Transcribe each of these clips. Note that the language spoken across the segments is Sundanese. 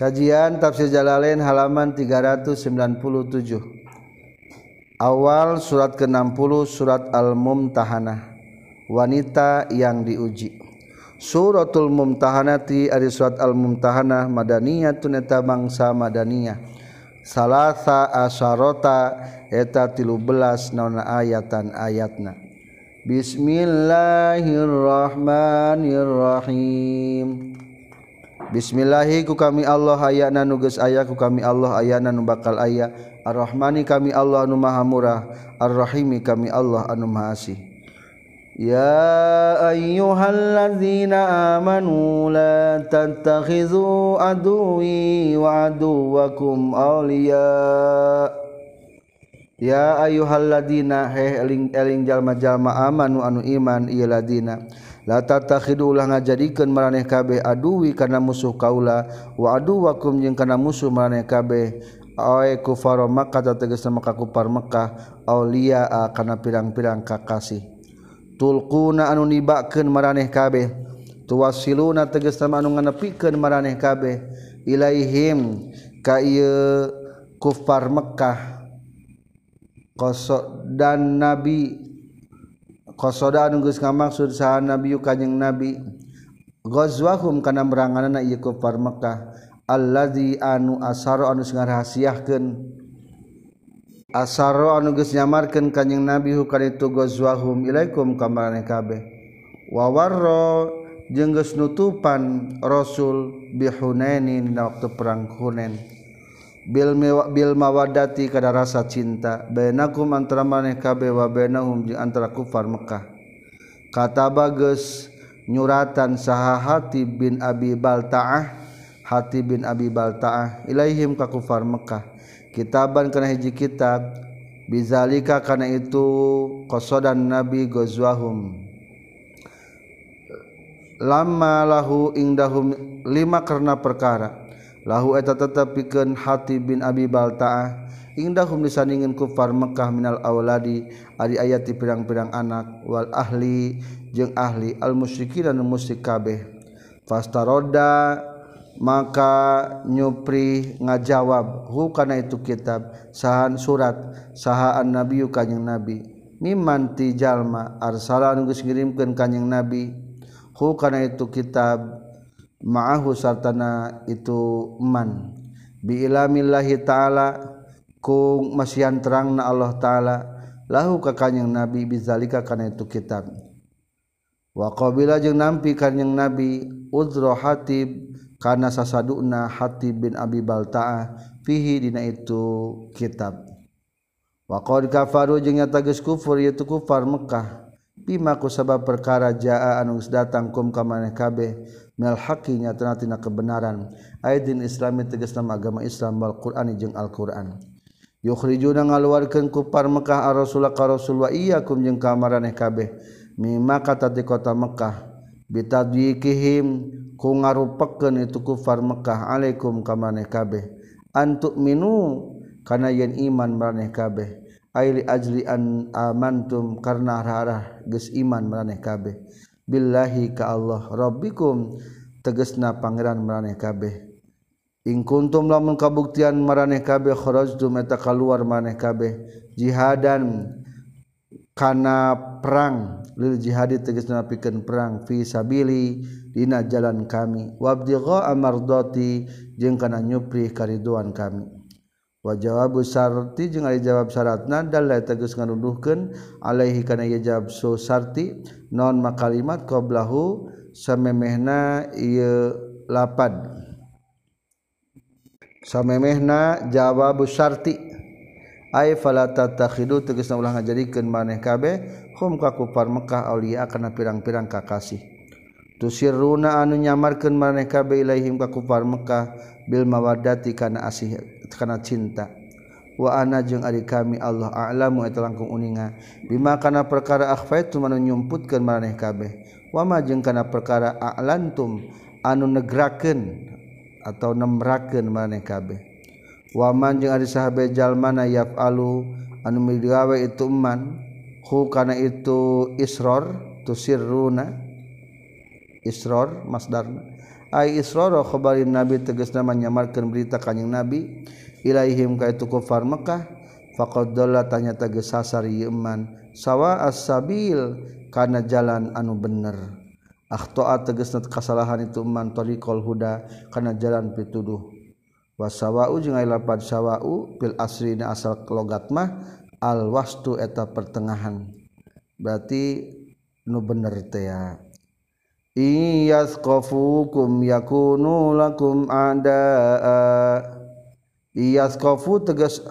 Kajian Tafsir Jalalain halaman 397. Awal surat ke-60 surat Al-Mumtahanah. Wanita yang diuji. Suratul Mumtahanati ari surat Al-Mumtahanah madaniyah tuneta bangsa madaniyah. Salasa asyarota eta tilu belas nauna ayatan ayatna. Bismillahirrahmanirrahim. Bismillahi ku kami Allah ayana nuges aya ku kami Allah ayana nu bakal aya. Ar-Rahmani kami Allah anu Maha Murah Ar-Rahimi kami Allah anu Maha Asih. Ya ayyuhalladzina amanu la tattakhidhu aduwi wa aduwakum awliya. Ya ayyuhalladzina heh eling eling jalma-jalma amanu anu iman ieu ladina. la tatakhidu ulah ngajadikeun maraneh kabeh aduwi kana musuh kaula wa aduwakum jeung kana musuh maraneh kabeh. Ae kufar Makkah tegas maka kufar Makkah aulia kana pirang-pirang kakasih. Tulquna anu nibakeun maraneh kabeh. Tuwasiluna tegas anu nganepikeun maraneh kabeh. Ilaihim ka ieu kufar Mekkah kosok dan nabi Qsoda nunggus ngamaksud saha nabiyu kanyeng nabi. Ghazwahum kana meranganana ieu kufar Mekkah. Alladzi anu asaro anu ngarahasiahkeun. Asaro anu geus nyamarkeun kanjing nabi hukana itu ghazwahum ilaikum ka maraneh kabeh. Wa warra jeung geus nutupan rasul bihunainin na waktu perang Hunain. Bil bil mawadati kada rasa cinta. Bainakum antara maneh kabeh wa bainahum jeung antara kufar Mekah. Kata bagus nyuratan saha hati bin Abi Baltaah hati bin Abi Baltaah ilaihim ka kufar Mekah. Kitaban kana hiji kitab bizalika kana itu qasadan nabi gozwahum lama lahu indahum lima karena perkara lahu eta tetap pikeun hati bin Abi Balta'ah. Indahum disandingin kufar Mekkah minal awladi ari ayat di pirang-pirang anak wal ahli jeung ahli al musyrikin dan musyrik kabeh. Fastaroda maka nyupri ngajawab hu kana itu kitab? Sahan surat sahaan nabi kanjing nabi. Miman ti jalma? Arsala nu geus ngirimkeun kanjing nabi. Hu kana itu kitab? ma'ahu sartana itu man. Biilamillahi ta'ala ku masihan terang na Allah ta'ala lahu ka kanyang nabi bizalika kana itu kitab. Wa qabila jeung nampi kanyang nabi udra hatib kana sasaduna hatib bin abi baltaah fihi dina itu kitab. Wa qad kafaru jeung nyata geus kufur yaitu kufar Mekkah bima ku sabab perkara jaa anu datang kum ka maneh kabeh hakinya tena-tina kebenaran. Aidin Islami tegeslam agama Islam Al Qurani jeung Alquran. Yukrijuna ngaluarkeun kupar Mekkah Rasulullah ka Rasul wa iyyakum jeung kamaraneh kabeh. Mimma kata di kota mekah. Bitadwikihim ku ngarupakeun itu kufar mekah alaikum kamaraneh kabeh. Antuk minu kana yen iman maraneh kabeh. Aili ajli an amantum karena harah geus iman maraneh kabeh. Billahi ka Allah rabbikum tegesna Pangeran maraneh kabeh. Ing kuntum lamun kabuktian maraneh kabeh kharajtum eta kaluar maraneh kabeh. Jihadan kana perang lil jihadi tegasna pikeun perang fi sabili dina jalan kami. Wabdigha amardati jeung kana nyupri kariduan kami. wajawabu sarti jeung ari jawab syaratna dalla tegas nganuduhkeun alaihi kana ieu jawab so sarti non makalimat qablahu samemehna ieu lapad. Samemehna jawab sarti. Ay fala tatakhidu tegasna ulah ngajadikeun maneh kabeh hum ka kufar Mekah aulia kana pirang-pirang kakasih. Tusirruna anu nyamarkeun maneh kabeh ilaihim ka kufar Mekah bil mawaddati kana asih. karena cinta. Waana jeung ari kami Allah a'lamu itu langkung uninga. Bima kana perkara akhfaitu manu nyumputkan maneh kabeh. Wama jeung kana perkara a'lantum anu negraken atau nemraken maneh kabeh. Waman jeung ari sahabat jalmana yaf'alu anu migawe itu man hu kana itu isror tusirruna isror masdarna. Isrorokhobarin nabi teges nama nyamarkan berita kanyeng nabi. Ilaihim ka itu kufar Mekkah faqdola tanya teges sasar Yeman sawa as-sabil kana jalan anu bener. Akhtoa teges kesalahan itu man torikol huda kana jalan pituduh. Wasawau jeung ai lapan sawau bil asrina asal logat mah al wastu eta pertengahan. Berarti nu bener teh ya. Iyaskofukum yakunu lakum ada Iyaskofu tegas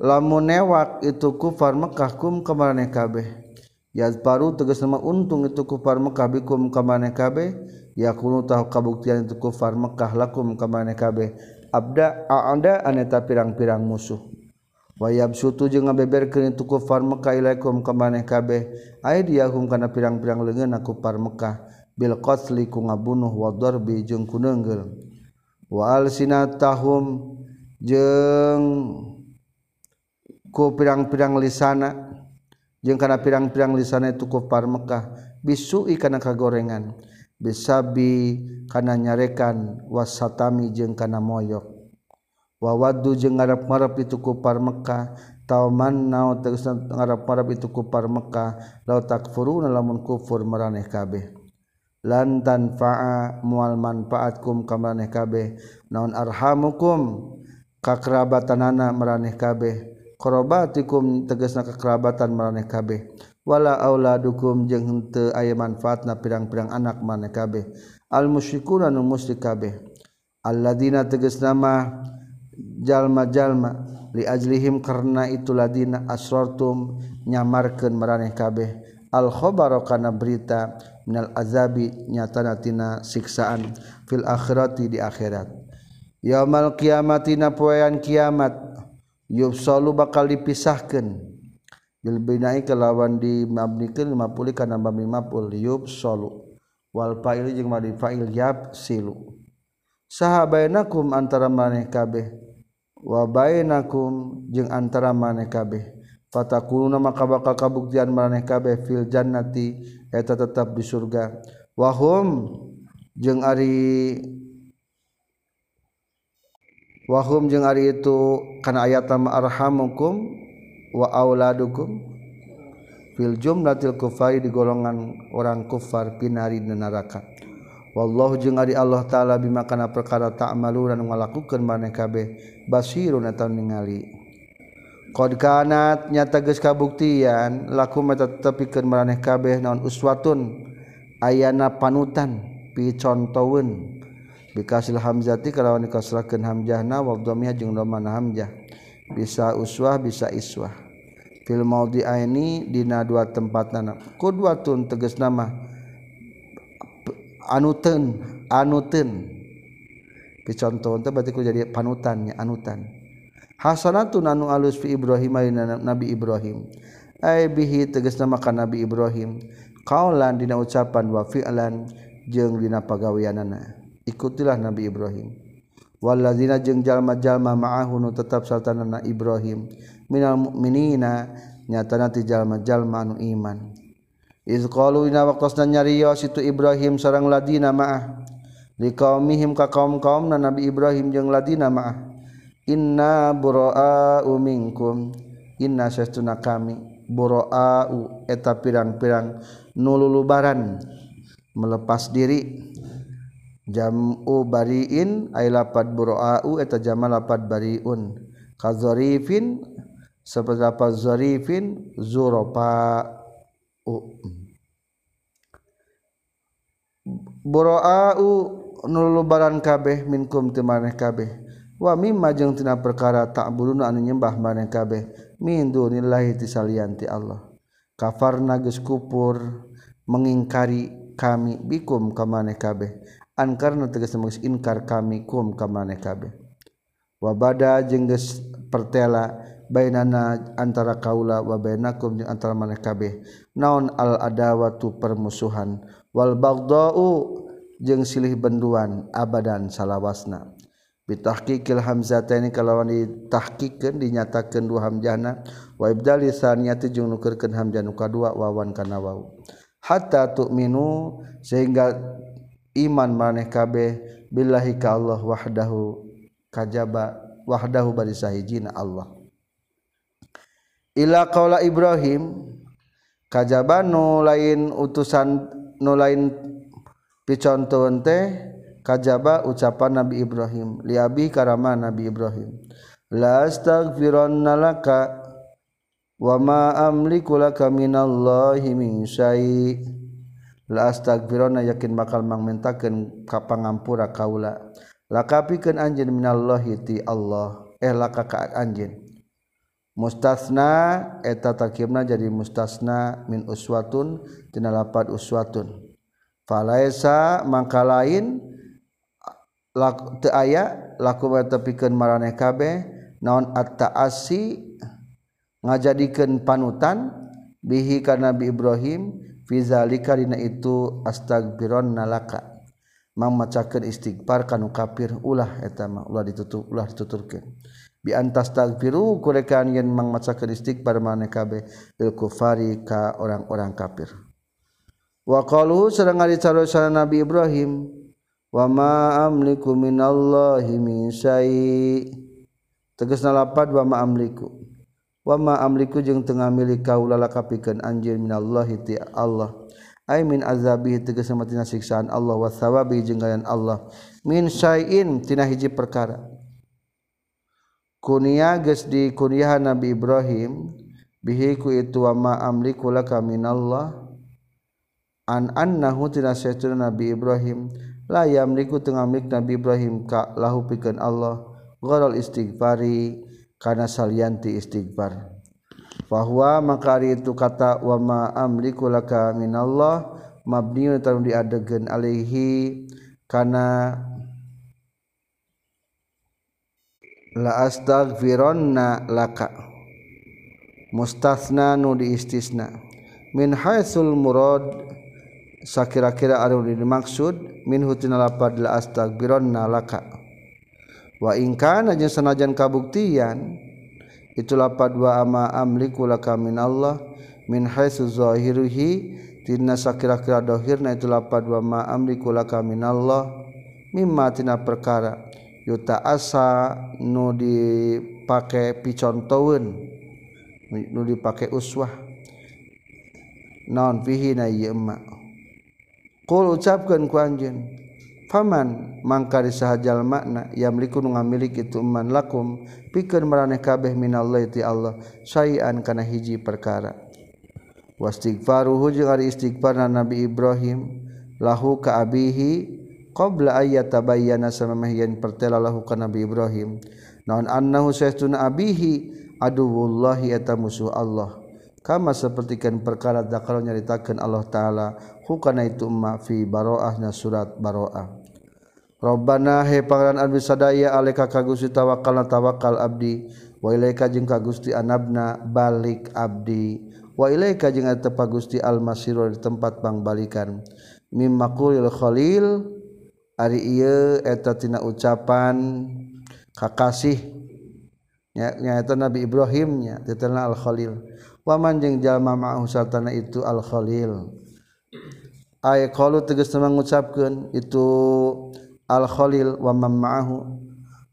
lamun newak itu kufar Mekah kum kemaneh kabeh. Yazbaru tegas nama untung itu kufar Mekah bikum kemaneh kabeh. Yakunu tahu kabuktian itu kufar Mekah lakum kemaneh kabeh. Abda a'anda aneta pirang-pirang musuh. Wayab sutu jeung ngabeberkeun itu kufar Mekah ilaikum kemaneh kabeh. Aidiyahum kana pirang-pirang leungeun kufar Mekah bil qatli ku ngabunuh wa darbi jeung ku neunggel wa alsinatahum jeung ku pirang-pirang lisana jeung kana pirang-pirang lisana itu kufar Mekah bisui kana kagorengan bisabi kana nyarekan wasatami jeung kana moyok. Wa waddu jeung ngarep-ngarep itu kufar Mekah tauman nau tegas ngarep-ngarep itu kufar Mekah la takfuruna lamun kufur maraneh kabeh. lantan faa mual manfaatkum ka maraneh kabeh. Naon arhamukum? Kakrabatanana maraneh kabeh. Korobatikum tegasna kekerabatan maraneh kabeh. Wala auladukum jeung henteu aya manfaatna pirang-pirang anak maneh kabeh. Al musyrikuna nu musyrik kabeh. Alladzina tegesna mah jalma-jalma. Li ajlihim karena itu ladina asrartum nyamarkeun maraneh kabeh. Al khabara kana berita minal azabi nyatana siksaan fil akhirati di akhirat. Yaumal kiamatina poean kiamat yufsalu bakal dipisahkan. Bil binai kelawan di mabnikeun mapuli kana bami mapul yufsalu wal fa'il jeung madi fa'il yab silu. Saha bainakum antara maneh kabeh wa bainakum jeung antara maneh kabeh fatakuluna maka bakal kabuktian maraneh kabeh fil jannati eta tetap di surga. Wahum jeung ari wahum jeung ari itu kana ayatam arhamukum wa auladukum fil jumlatil kufari di golongan orang kufar pinari dan neraka. Wallahu jeung ari Allah taala bima kana perkara ta'maluran ngalakukeun maneh kabeh basirun eta ningali. Qkanat nyata geus kabuktian laku tepikeun maraneh kabeh naon uswatun ayana panutan picontoun bikasil hamzati kalawan dikasrakeun hamzahna wa dhamiyah jeung dhamana hamzah. Bisa uswah bisa iswah. Fil maudi aini dina dua tempatna qudwatun tegas nama anuteun anuteun. Picontoun teh berarti ku jadi panutannya anutan. Hasanatun anu alus fi Ibrahim Nabi Ibrahim. Ay bihi tegasna maka Nabi Ibrahim. Kaulan dina ucapan wa fi'lan jeung dina pagaweanana. Ikutilah Nabi Ibrahim. Walladzina jeung jalma-jalma ma'ahu nu tetap sartanana Ibrahim. Minal mu'minina nyatana ti jalma-jalma anu iman. Iz qalu ina waqtasna nyarios itu Ibrahim sareng ladina ma'ah. Liqaumihim ka kaum-kaumna Nabi Ibrahim jeung ladina ma'ah. inna buroa umingkum inna sesuna kami. Buroa u eta pirang-pirang nululubaran melepas diri. Jamu bariin ay lapat buroa u eta jama lapat bariun. Kazorifin seperti apa zorifin zuropa u buroa u nululubaran kabeh minkum timaneh kabeh. wa mimma jeung tina perkara tak buruna anu nyembah maneh kabeh min dunillahi tisalianti Allah. Kafarna geus kupur mengingkari kami bikum ka maneh kabeh. Ankarna tegas maksud inkar kami kum ka maneh kabeh. Wa bada jeung geus pertela bainana antara kaula wa bainakum jeung antara maneh kabeh. Naon al adawatu permusuhan. Wal baghdau jeung silih benduan abadan salawasna. bitahqiqil hamzataini kalawan ditahqiqkeun dinyatakeun dua hamzahna wa ibdali saniyati jeung nukeurkeun hamzah nu kadua wawan kana wau. Hatta tu'minu sehingga iman maneh kabeh billahi ka Allah wahdahu kajaba wahdahu bari sahijina Allah. Ila qaula Ibrahim kajaba nu lain utusan nu lain picontohun teh kajaba ucapan Nabi Ibrahim. Liabi karama Nabi Ibrahim. La astaghfiranna laka wa ma amliku laka minallahi min syai. La astaghfirana yakin bakal mangmentakeun ka pangampura kaula. Laka pikeun anjeun minallahi ti Allah. Eh laka ka anjeun. Mustasna eta takimna jadi mustasna min uswatun tina lapat uswatun. Falaisa mangka lain aya laku tepikan mareh kabeh naon attaasi ngajadikan panutan bihi karena Nabi Ibrahim fizalika dina itu astagfiron nalaka. Mamacakeun istighfar kanu kafir ulah eta mah ulah ditutup ulah dituturkeun bi antastagfiru kurekan yen mamacakeun istighfar maneh kabeh lil kufari ka orang-orang kafir. Wa qalu sareng ari Nabi Ibrahim wa ma amliku minallahi min syai. Tegasna lapad wa ma amliku. Wama amliku jeung tengah milik kaula lakapikan anjir minallahi ti Allah. Ay min azabi tegas tina siksaan Allah. Wa thawabi jeung Allah. Min syai'in tina hiji perkara. Kunia geus di kunyah Nabi Ibrahim bihi ku itu wama amliku laka minallah. An annahu tina saytuna Nabi Ibrahim la yamliku tengah milik Nabi Ibrahim ka lahu pikeun Allah gharal istighfari karena salianti istighfar. Bahwa maka itu kata wama amlikulaka minallah mabniun tarum diadegan alaihi karena la astaghfironna laka. Mustasna nu diistisna. Min haitsul murad sakira-kira arun dimaksud min hutina lapad la astagfironna laka. Wa in kana jeung sanajan kabuktian itu lapad wa ama amliku laka min Allah min haitsu zahiruhi tina sakira-kira dohirna itu lapad wa ma amliku laka min Allah mimma tina perkara. Yuta asa nu dipake picontoweun nu dipake uswah. Naon fihi na ieu emak? Kul ucapkan ku anjin Faman mangkari sahajal makna Yamliku ngamilik itu man lakum Pikir meraneh kabeh minallahi ti Allah Sayan kana hiji perkara. Wastighfaruhu jeung ari istighfarna Nabi Ibrahim Lahu ka abihi Qabla ayat tabayyana samamahiyan pertela lahu ka Nabi Ibrahim. Naon annahu saestuna abihi? Aduwullahi eta musuh Allah. Kama sapertikeun perkara dakal nyaritakeun Allah taala hukana itu ma fi baroahna surat baroah. Robbana he pangeran abdi sadaya alika ka Gusti tawakkal tawakal abdi wa ilaika jeung ka Gusti anabna balik abdi. Wa ilaika jeung tepa Gusti al-masir di tempat pangbalikan. Mimma qulil khalil ari ieu eta tina ucapan kakasih. Nya nyaeta Nabi Ibrahim nya titelna al-khalil waman jeung jalma ma'ahu sartana itu al khalil ay qalu tegas mengucapkeun itu al khalil waman ma'ahu.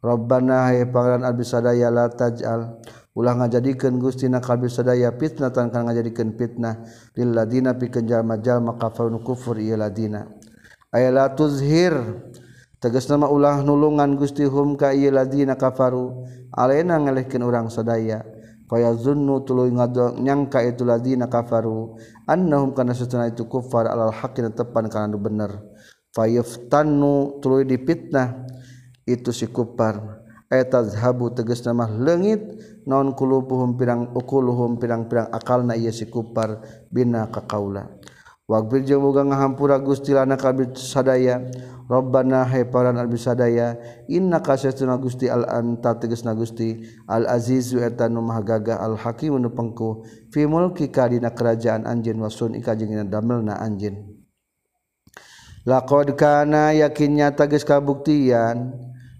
Rabbana hay pangeran abdi sadaya la taj'al. Ulah ngajadikeun Gusti na kabeh sadaya fitnatan kana ngajadikeun fitnah. Lil ladina pikeun jalma-jalma kafarun kufur ieu ladina. Ay la tuzhir. Tegas nama ulah nulungan Gusti hum ka ieu ladina kafaru. Alena ngelehkeun urang sadaya. faya zunnu tuluy nyangka itu ladina kafaru annahum kana satuna itu kufar alal haqqin tepan kana nu bener. Fayaftannu tuluy dipitnah itu si kufar eta tazhabu tegas nama leungit naon kulubuhum pirang ukuluhum pirang-pirang akalna ieu si kufar bina kaqaula wakbil jeung boga ngahampura Gusti lana kabit sadaya. Rabbana hai paran abdi sadaya. Inna kasestuna Gusti al anta tegasna Gusti al azizu eta nu maha gagah al hakim nu pengku. Fi mulki ka dina kerajaan anjeun wasun ika jeung dina damelna anjeun. Laqad kana yakinnya tagis kabuktian.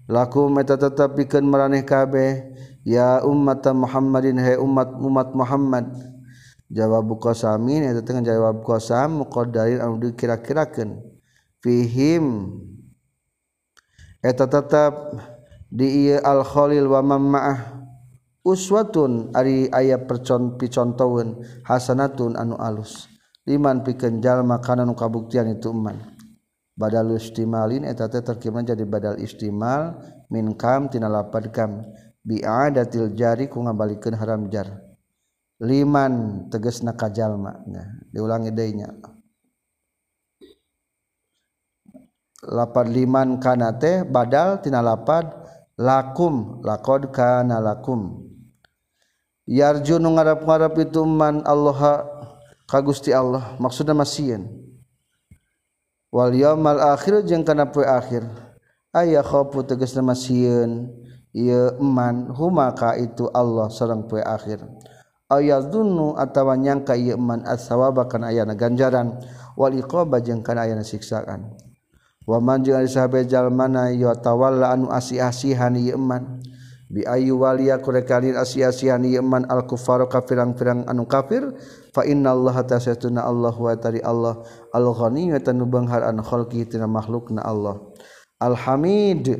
Lakum eta tetep pikeun maraneh kabeh. Ya ummat Muhammadin hai umat umat Muhammad. jawab kosamin eta teh jawab kosam muqaddarin anu dikira-kirakeun. Fihim. Eta tetap di ieu al khalil wa mamma'ah. Uswatun ari aya percon picontoweun hasanatun anu alus. Liman pikeun jalma kana nu kabuktian itu iman badal istimalin eta teh terkimna jadi badal istimal min kam tina lapad kam. Bi'adatil jari ku ngabalikeun haram jar. Liman tegasna ka jalma nah diulangi deui nya lapad liman kana teh badal tina lapad lakum laqad kana lakum. Yarju nu ngarap-ngarap itu man Allah ka Gusti Allah. Maksudna masieun wal yaumal akhir jeung kana poe akhir. Aya khaufu tegasna masieun ieu man huma ka itu Allah sareng poe akhir ayadunnu atawa nyangka ieu man as-sawaba kana ayana ganjaran. Wal iqaba jeung kana ayana siksaan. Wa man jeung ari sahabe jalmana ya tawalla anu asih-asihan ieu man. Bi ayu waliya kurekalir asih-asihan ieu man al kufar kafirang-firang anu kafir fa innallaha tasatuna Allah wa tari Allah. Al ghaniyyu tanu benghar an khalqi tina makhlukna Allah. Al hamid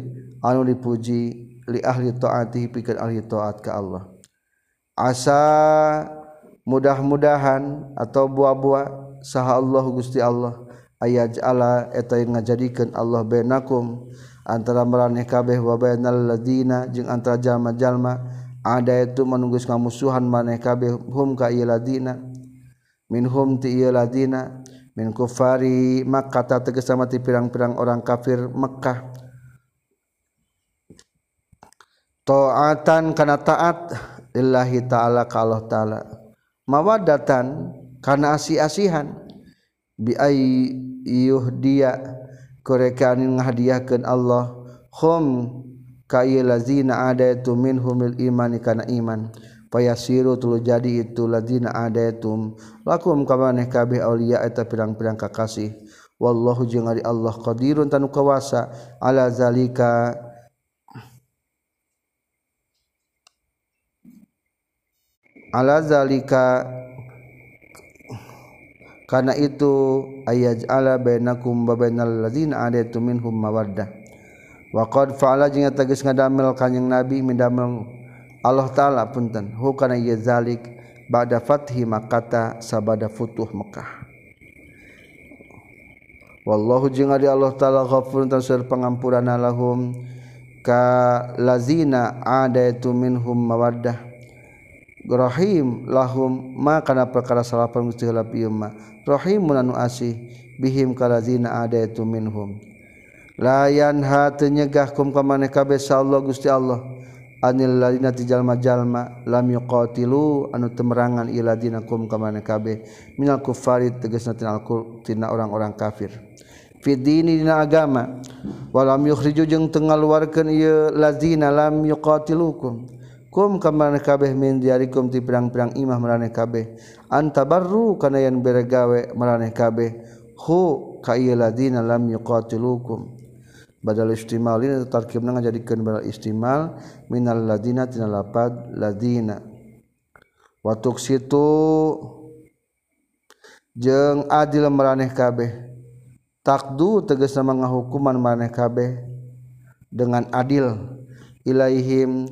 anu dipuji li ahli taati pikeun ahli taat ka Allah. asa mudah-mudahan atau buah-buah saha Allah Gusti Allah ayaj Allah eta yang ngajadikan Allah benakum antara meraneh kabeh wa bainal ladina jeung antara jalma-jalma ada itu menunggus kamusuhan maneh kabeh hum ka ieu ladina minhum ti ieu ladina min kufari Makkah ta tegas sama ti pirang-pirang orang kafir Mekkah ta'atan kana ta'at lillahi ta'ala ka Allah ta'ala. Mawadatan karena asih-asihan bi ay yuhdiya kurekanin ngahdiahkeun Allah. Hum ka lazina adaitu minhumil imani kana iman. Payasiru tulu jadi itu lazina adaitum lakum kamaneh kabeh auliya eta pirang-pirang kakasih. Wallahu jeung Allah qadirun tanu kawasa. Ala zalika ala zalika karena itu ayat ala bainakum wa bainal ladzina adaitum minhum mawaddah. Wa qad fa'ala jeung tegas ngadamel kanjing nabi mindamel Allah taala punten. Hu kana ieu zalik ba'da fathi makkah sabada futuh Mekah. Wallahu jeung ari Allah taala ghafurun tasir pangampuran lahum ka lazina adaitum minhum mawaddah Rohim lahum makana perkara salapan mustihilap ieu Rohim anu asih bihim kalazina ada itu minhum. Layan ha teu nyegah kum ka maneh kabeh Allah Gusti Allah anil ladina tijalma-jalma lam yuqatilu anu temerangan iladina kum ka maneh kabeh minal kufari tegasna tina tina orang-orang kafir. Fidini dina agama walam yukhriju jeung tengaluarkeun ieu lazina lam yuqatilukum kabeh min diarikum ti perang-perang imah meraneh kabeh. Anta baru kana yang beregawe meraneh kabeh. Hu ka ladina lam yuqatilukum. Badal istimal ini tarkibna ngajadikeun badal istimal minal ladina tina lapad ladina. Watuk situ jeung adil meraneh kabeh. Takdu tegas nama ngahukuman meraneh kabeh. Dengan adil ilaihim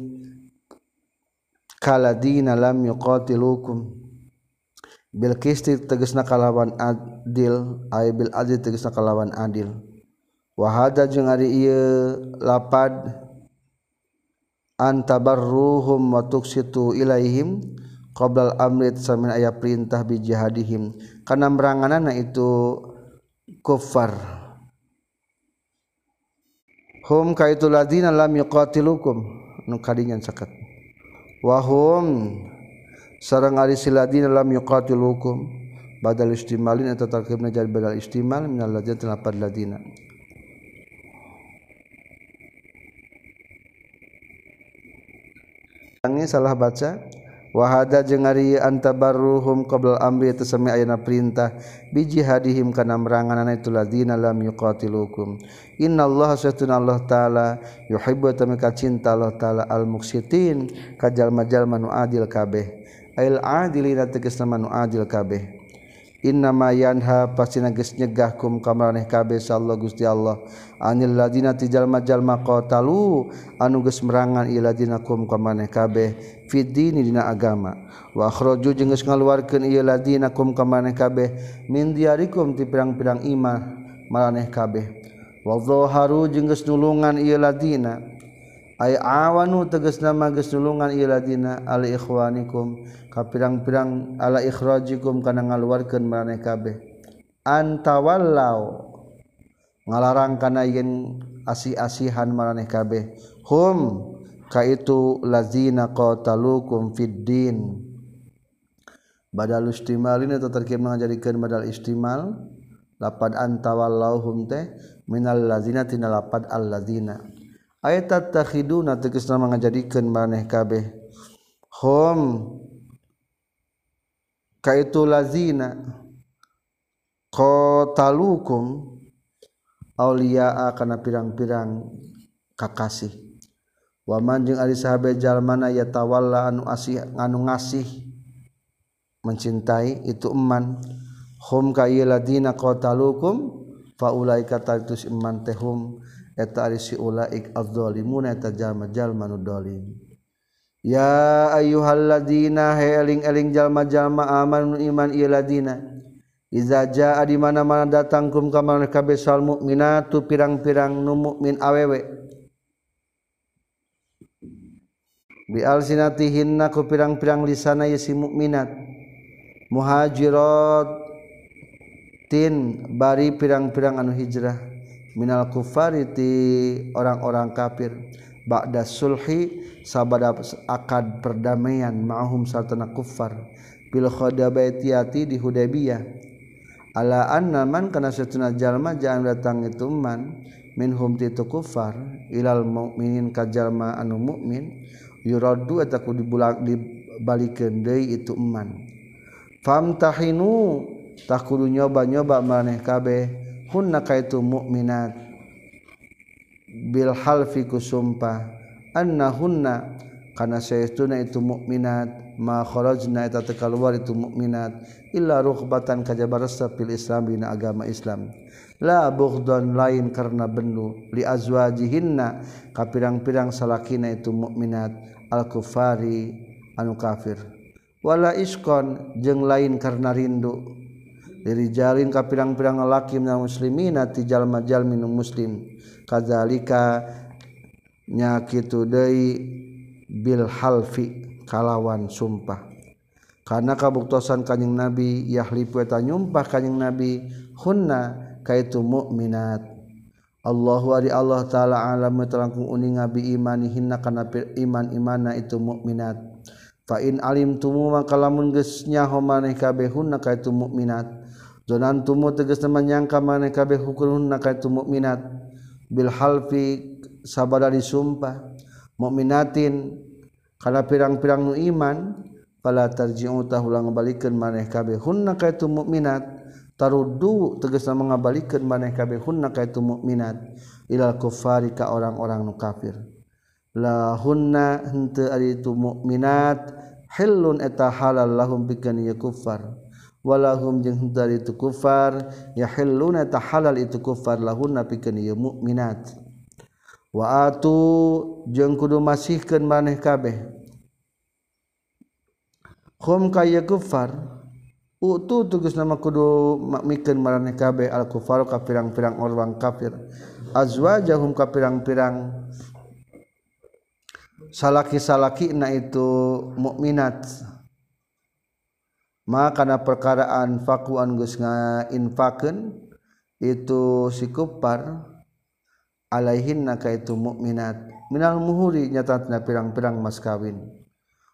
kaladina lam yuqatilukum. Bil qisti tegasna kalawan adil ay bil adil tegasna kalawan adil. Wa hada jeung ari ieu lapad antabarruhum wa tuksitu ilaihim qabla amrit samin aya perintah bi jihadihim kana meranganana itu kufar hum kaitul ladina lam yuqatilukum. Nu kadinyan sakat wahum sarang ari siladin dalam yuqatil hukum. Badal istimalin atau tarkibna jadi badal istimal minal ladina telapad ladina. Ini salah baca. wahada jeung ari antabarruhum qabla amri tasami ayana perintah biji hadihim kana meranganana itu ladina lam yuqatilukum. Innallaha syaitun Allah taala yuhibbu tamika cinta Allah taala al muksitin kajal majal manu adil kabeh. Ail adilina tegasna manu adil kabeh. innamayanha pasti nages nyegah kum kamareh kabeh sallallahu Gusti Allah. Anil ladina tijalma-jalma qatalu anu geus merangan iladina kum kamareh kabeh fiddini dina agama. Wa akhraju jeung geus ngaluarkeun ieu kum kamareh kabeh min diarikum ti pirang-pirang imah maraneh kabeh. Wa dhaharu jeung geus nulungan ieu ladina. Ay awanu tegas nama geus nulungan ieu al ikhwanikum ka pirang-pirang ala ikhrojikum kana ngaluarkeun maraneh kabeh. Antawallau ngalarang kana yen asi-asihan maraneh kabeh. Hum kaitu lazina qatalukum fid din. Badal istimal ini terkait mengajarkan badal istimal. Lapad antawallahum teh minal lazina tina lapad al lazina. Ayat takhiduna tegasna mengajarkan maraneh kabeh. Hum kaitu lazina qatalukum aulia kana pirang-pirang kakasih. Waman jeung ari sahabe jalmana yatawalla anu asih anu ngasih mencintai itu eman. Hum ka ladina qatalukum faulai kata itu iman tehum eta ari si ulaik adzalimuna eta jalma jalmanu dolim. ya ayyuhalladzina eling-eling jalma-jalma aman iman iladina ladzina iza jaa di mana-mana datang kum ka maneh mukminatu pirang-pirang nu mukmin awewe. Bi alsinatihinna ku pirang-pirang lisana ye si mukminat. Muhajirat tin bari pirang-pirang anu hijrah. Minal kufariti orang-orang kafir. ba'da sulhi sabada akad perdamaian ma'hum sartana kufar bil khadabaitiyati di Hudaybiyah. Ala anna man kana satuna jalma jangan datang itu man minhum titu kufar ilal mu'minin ka jalma anu mukmin yuraddu ataku dibulak dibalikeun deui itu man. Famtahinu tak kudu nyoba-nyoba maneh kabeh. Hunna kaitu mukminat Bil halfi ku sumpah annahunna kana saytuna itu mukminat ma kharajna eta teu kaluar itu mukminat illa ruhbatan kajabarasa fil islam dina agama Islam. La bughdan lain karena bendu li azwajihinna ka pirang-pirang salakina itu mukminat al kufari anu kafir. Wala iskon jeung lain karena rindu. jalin ka pirang-pirang lelaki na muslimina ti jalma-jalmi minum muslim. Kadzalika nya deui bil halfi kalawan sumpah. Karena kabuktosan kanjing nabi yahli eta nyumpah kanjing nabi hunna kaitu mukminat Allahu ari Allah taala alam terangkung uning abi imani hinna kana iman imana itu mukminat fa in alim tumu maka lamun geus nyaho maneh kabeh hunna kaitu mukminat Jonan tumu teges menyangka maneh kabeh hukulun nakaitu mukminat. Bil halfi sabadari sumpah. Mukminatin kana pirang-pirang nu iman fala tarji'u tahulang ngabalikeun maneh kabeh hunna kaitu mukminat. Taruddu tegasna mengabalikeun maneh kabeh hunna kaitu mukminat. Ilal kufari ka orang-orang nu kafir. La hunna henteu ari tu mukminat. Hillun eta halal lahum bikeun ya kufar walahum jeung dari itu kufar yahilluna ta halal itu kufar lahunna pikeun ieu mukminat wa atu jeung kudu masihkeun maneh kabeh. Hum kaya kufar utu tugas nama kudu mikeun maneh kabeh al kufar ka pirang-pirang orang kafir. Azwajahum ka pirang-pirang salaki-salaki na itu mukminat makana perkaraan fakuan Gus ngainfaken itu sikupar alaihin naka itu mukminat. Minal muhuri nyatatna pirang-pirang mas kawin.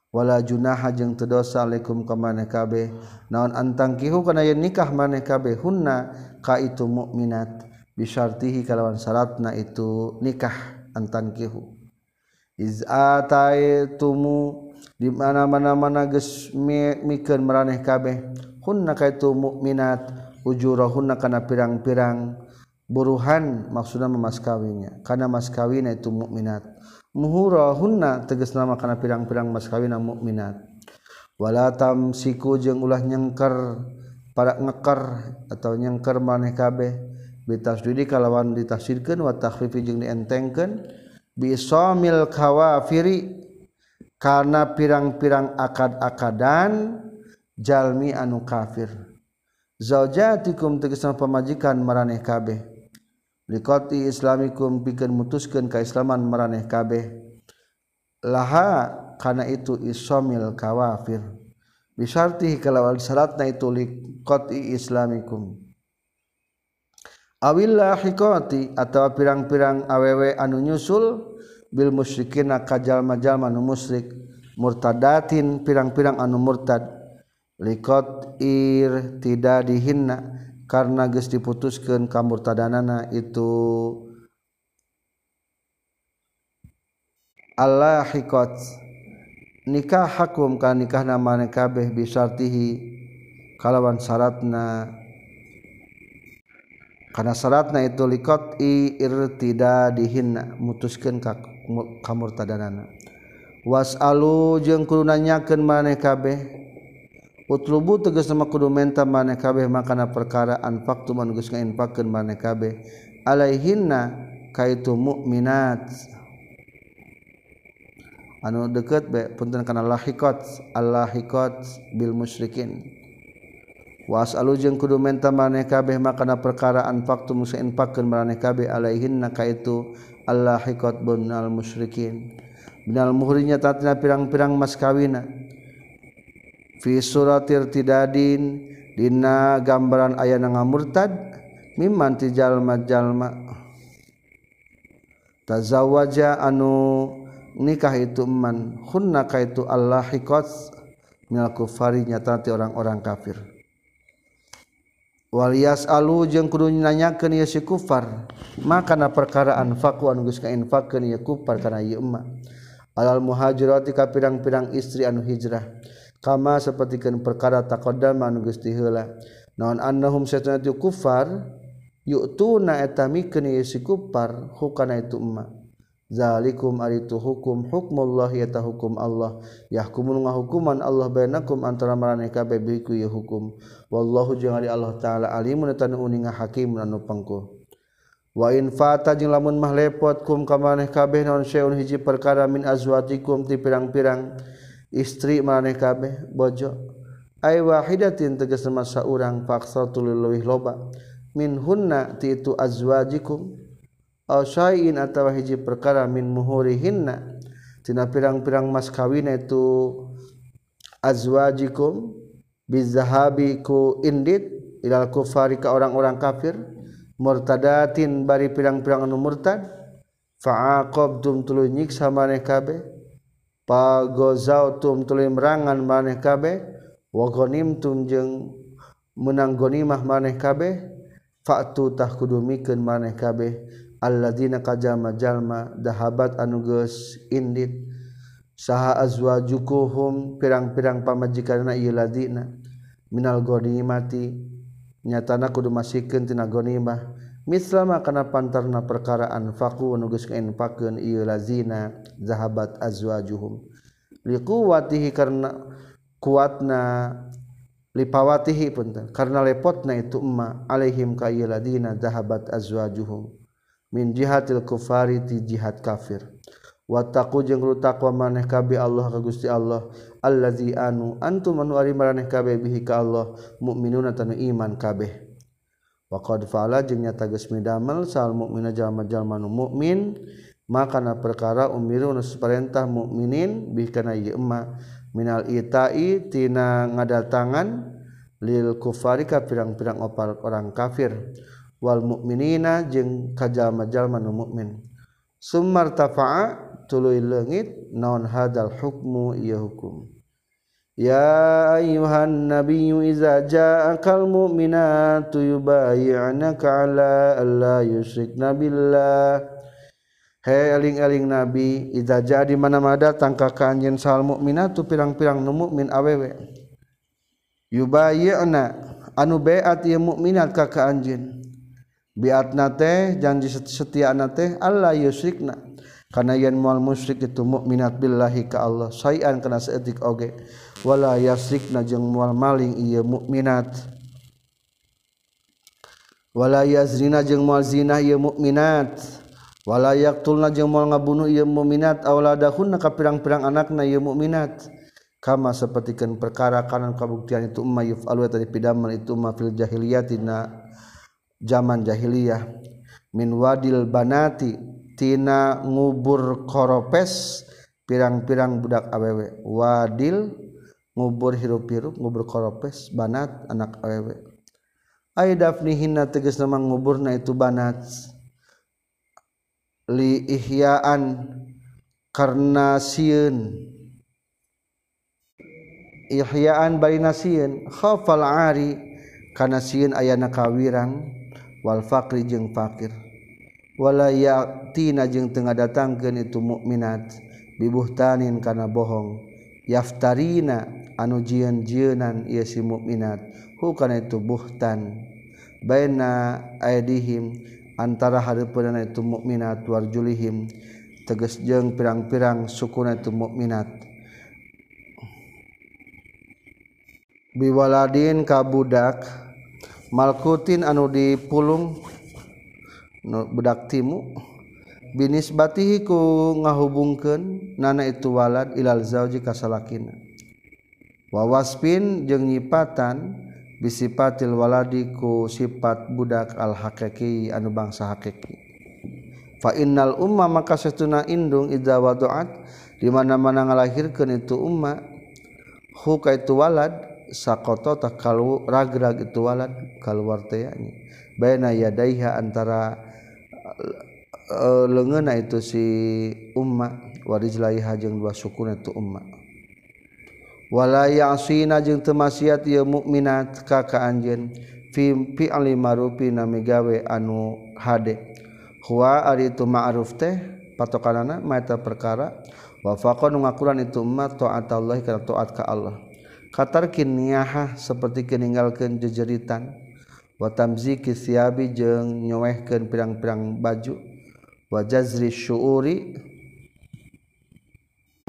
Wala junaha jeung teu dosa alaikum ka maneh kabeh. Naon antang kihu kana yen nikah maneh kabeh hunna ka itu mukminat. Bisyartihi kalawan syaratna itu nikah antan kihu iz ataitumu di mana-mana-mana ges mikir meraneh kabeh. Hunna kaitu mukminat ujurahunna kana pirang-pirang. Buruhan maksudna mas kawinnya. Kana mas kawinna itu mukminat muhurahunna tegas nama kana pirang-pirang mas kawinna mukminat wala tamsiku jeung ulah nyengker para ngekar atau nyengker maneh kabeh. Bitasdidi kalawan ditafsirkeun wa takhfifi jeung dientengkeun. Bisamil kawafiri karena pirang-pirang akad-akadan jalmi anu kafir. Zaujatikum tegesan pemajikan maraneh kabeh. Liqati islamikum pikeun mutuskeun kaislaman maraneh kabeh. Laha kana itu isomil kawafir. Bisarti kalawan syaratna itu liqati islamikum. Awillah hiqati atawa pirang-pirang awewe anu nyusul bil musyrikin kajjal-majal anu musyrik. Murtadatin pirang-pirang anu murtad. Likot ir tidak dihinna karena geus diputuskeun ka murtadanana itu. Allah hikot nikah hakum ka nikah nama kabeh bisartihi kalawan syaratna karena syaratna itu likot i ir tidak dihinna mutuskeun kaku kamurtadanan wasalu jeung kudu nanyakeun maneh kabeh. Utlubu tegas nama kudu menta maneh kabeh makana perkara anfaqtu man geus ngainfaqkeun maneh kabeh. Alaihinna kaitu mukminat anu deket be punten kana lahiqat allahiqat bil musyrikin. Was alujeng kudu menta maneh kabeh makana perkaraan faktu musa infakkeun maneh kabeh. Alaihin na kaitu itu allahikot bunal musyrikin minal muhrinya tatina pirang-pirang mas kawina fi suratir tidadin dina gambaran ayana ngamurtad mimman ti jalma-jalma. Tazawaja anu nikah ituman hunnaka itu Allah kufarinya tadi orang-orang kafir Walias alu jeung kudu nanyakeun ieu si kufar. Makana perkaraan faku anu geus kainfakeun ieu kufar kana ieu emak. Alal muhajirati ka pirang-pirang istri anu hijrah. Kama sapertikeun perkara taqaddama anu geus diheula naon annahum satuna kufar yu'tuna eta mikeun ieu si kufar hukana itu emak. zalikum aritu hukum hukmullah yata hukum Allah. Yahkumun ngahukuman Allah bainakum antara maraneh kabeh biku ye hukum. Wallahu jeung ari Allah taala alimun eta uning hakim anu pangku. Wa in fata jeung lamun mah lepot kum ka maneh kabeh naon syai'un hiji perkara min azwatikum ti pirang-pirang istri maneh kabeh bojo. Ay wahidatin tegas masa urang faksatul leuwih loba. Min hunna ti itu azwajikum. Shain atau hiji perkara min muhurihinna. Tina pirang-pirang mas kawin itu azwajikum Bizahabiku indit ilal kufari ka orang-orang kafir murtadatin bari pirang-pirang anu murtad fa'aqabtum tulu nyiksa maneh kabeh pagozautum tuluy merangan maneh kabeh wa ghanimtum jeung menang gonimah maneh kabeh fa'tu tah kudu mikeun maneh kabeh. alladzina kajama jalma dahabat anuges indit saha azwajukuhum pirang-pirang pamajikanna ieu ladina. Minal ghanimati nyatana kudu masikeun tina ghanimah. Mislama kana pantarna perkara anfaqu anu geus ieu lazina zahabat azwajuhum liquwatihi karena kuatna lipawatihi punten karena lepotna itu emma alaihim ka ieu ladina zahabat azwajuhum min jihatil kufari ti jihad kafir. Wataku jeung rutakwa maneh kabe Allah ka Gusti Allah. Allazi anu antum anu ari maraneh kabe bihi ka Allah mukminuna tanu iman kabeh. Wa qad fa'ala jeung nyata geus midamel sal mukmina jalma-jalma nu mukmin maka na perkara umiruna saperintah mukminin bihi kana ieu emma minal itai tina ngadatangan lil kufari ka pirang-pirang orang kafir. Wal mukminina jeung kajal-majal manu mukmin Sumar tafa'a tuluy leungit naon hadal hukmu ieu hukum. Ya ayuhan nabiyyu iza ja'akal mu'minatu yubayyi'naka 'ala alla yusyrikna billah. He eling-eling nabi iza jadi mana-mana datang ka anjeun sal mukminatu pirang-pirang nu mukmin awewe. Yubayyi'na anu beat ieu mukminat ka ka biatna teh janji setiana teh Allah yusrikna karena yen mual musyrik itu mukminat billahi ka Allah sayan kana seetik oge. Wala yasrikna jeung mual maling ieu mukminat. Wala yazrina jeung mual zina ieu mukminat. Wala yaqtulna jeung mual ngabunuh ieu mukminat. Auladahunna ka pirang-pirang anakna ieu mukminat. Kama sapertikeun perkara kanan kabuktian itu umma yuf'alu tadi pidamal itu ma fil jahiliyatina zaman jahiliyah. Min wadil banati tina ngubur koropes pirang-pirang budak awewe. Wadil ngubur hirup-hirup ngubur koropes banat anak awewe. Ay dafnihinna tegas nama nguburna itu banat. Li ihyaan karena sieun. Ihyaan barina sieun khafal ari kana sieun ayana kawirang wal faqri jeung fakir wala yatina jeung tengah datangkeun itu mukminat bibuhtanin kana bohong. Yaftarina anu jieun-jieunan ieu si mukminat. Hu kana itu buhtan. Baina aidihim antara hareupeunna itu mukminat warjulihim tegas jeung pirang-pirang sukuna itu mukminat. Biwaladin kabudak malkutin anu dipulung bedak timu. Binis batihiku ngahubungken nana itu walad ilal zauji kasalakina. Wawaspin jeung nyipatan bisipatil waladiku sifat budak al hakiki anu bangsa hakiki. Fa innal umma maka setuna indung idza wadu'at di mana-mana ngalahirkeun itu umma. Hu ka itu walad sakoto tak kalau ragrag itu walan keluar tayanya bayna yadaiha antara eh, uh, lengena itu si umma warijlaiha jeung dua sukuna itu umma. Wala ya'sina jeung teu maksiat ieu mukminat ka ka anjeun fi fi alimarupi namigawe anu hade. Huwa ari itu ma'ruf teh patokanana mata perkara wa faqan ngakuran itu umma ta'atallahi kana ta'at ka Allah. Katarkin niyaha seperti keninggalkeun jejeritan. Wa tamziki siabi jeung nyowehkeun pirang-pirang baju. Wajazri syuri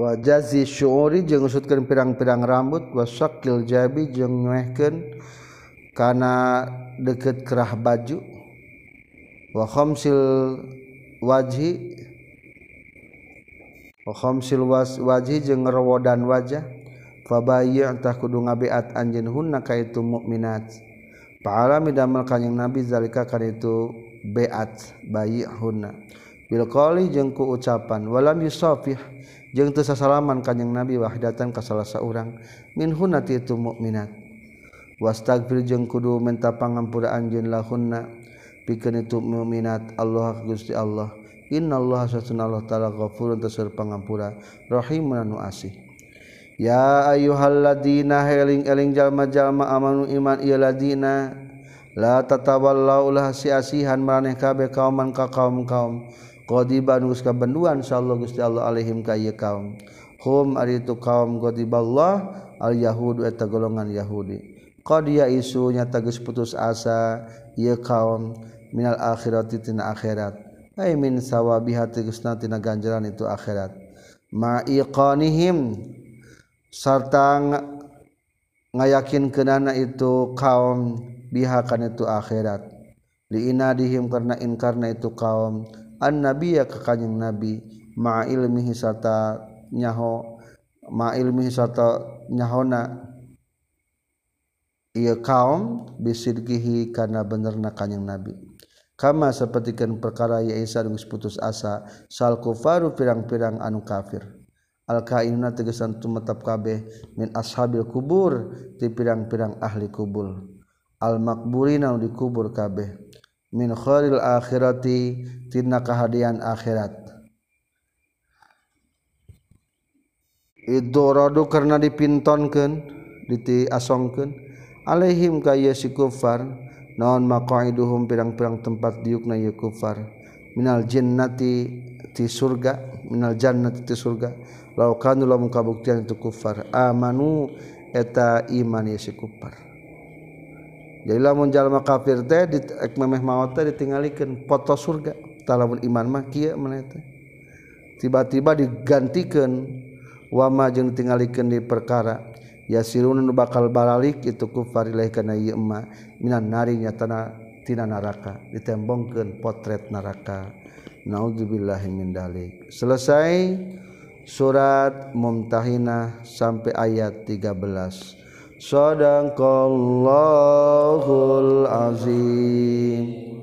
wajazi syuri jeung ngusutkeun pirang-pirang rambut. Wasakil jabi jeung nyuehkeun kana deket kerah baju. Wa khamsil wajhi wa khamsil wajhi jeung ngerowodan wajah fabaytah kudu ngabeat anjin hunna ka itu mukminat. Paalami damel kanyang nabi zalika kan itu beat bayi hunna. Bil qali jeung ku ucapan walam yusafih jeung teu sasalaman kanyang nabi wahdatan ka salah saurang min hunna ti itu mukminat. Wastagfir jeung kudu minta pangampura anjeun lahunna pikeun itu mukminat Allah Gusti Allah. Inna Allah sesuna Allah taala ghafurun tasir pangampura rahimun anu asih. ya ayyuhalladzina heling eling jalma-jalma amanu iman ieu ladina la tatawallau lah siasihan maraneh kabeh kauman ka kaum-kaum. Qadiban ka benduan insyaallah Gusti Allah alaihim ka ieu kaum. Hum ari tu kaum qadiballah al yahudu eta golongan yahudi. Qad ya isu nyata geus putus asa ieu kaum minal akhirati tina akhirat. Ay min sawabiha tegasna tina ganjaran itu akhirat. Ma iqanihim sarta ngayakin kenana itu kaum biha kan itu akhirat. Liinadihim karena inkarna itu kaum nabi ya kekanyang nabi. Ma ilmihisata nyaho ma ilmihisata nyahona. Ia kaum bisirkihi karena bener na kanyang nabi. Kama sepertikan perkara ya Isa dengan putus asa sal kufaru pirang-pirang anu kafir al kainuna tegesan tumetap kabeh min ashabil kubur di pirang-pirang ahli kubur. Al makburina dikubur kabeh. Min khairil akhirati tina kahadian akhirat. Idoradu karena dipintonkeun diti asongkeun. Alaihim si kufar naon maqaiduhum pirang-pirang tempat diukna ieu kufar minal jinnati ti surga minal jannati ti surga. Law kanu lamun kabuktian itu kufar. Amanu eta iman ye si kufar. Jadi lamun jalma kafir teh di memeh maot teh ditinggalikeun foto surga. Talamun iman mah kieu maneh teh tiba-tiba digantikeun wa ma jeung ditinggalikeun di perkara yasirun bakal balalik itu kufar ilahi kana ieu ema minan nari nyatana tina naraka ditembongkeun potret neraka naudzubillahi min dalik. Selesai surat mumtahinah sampai ayat 13 sadaqallahul azim.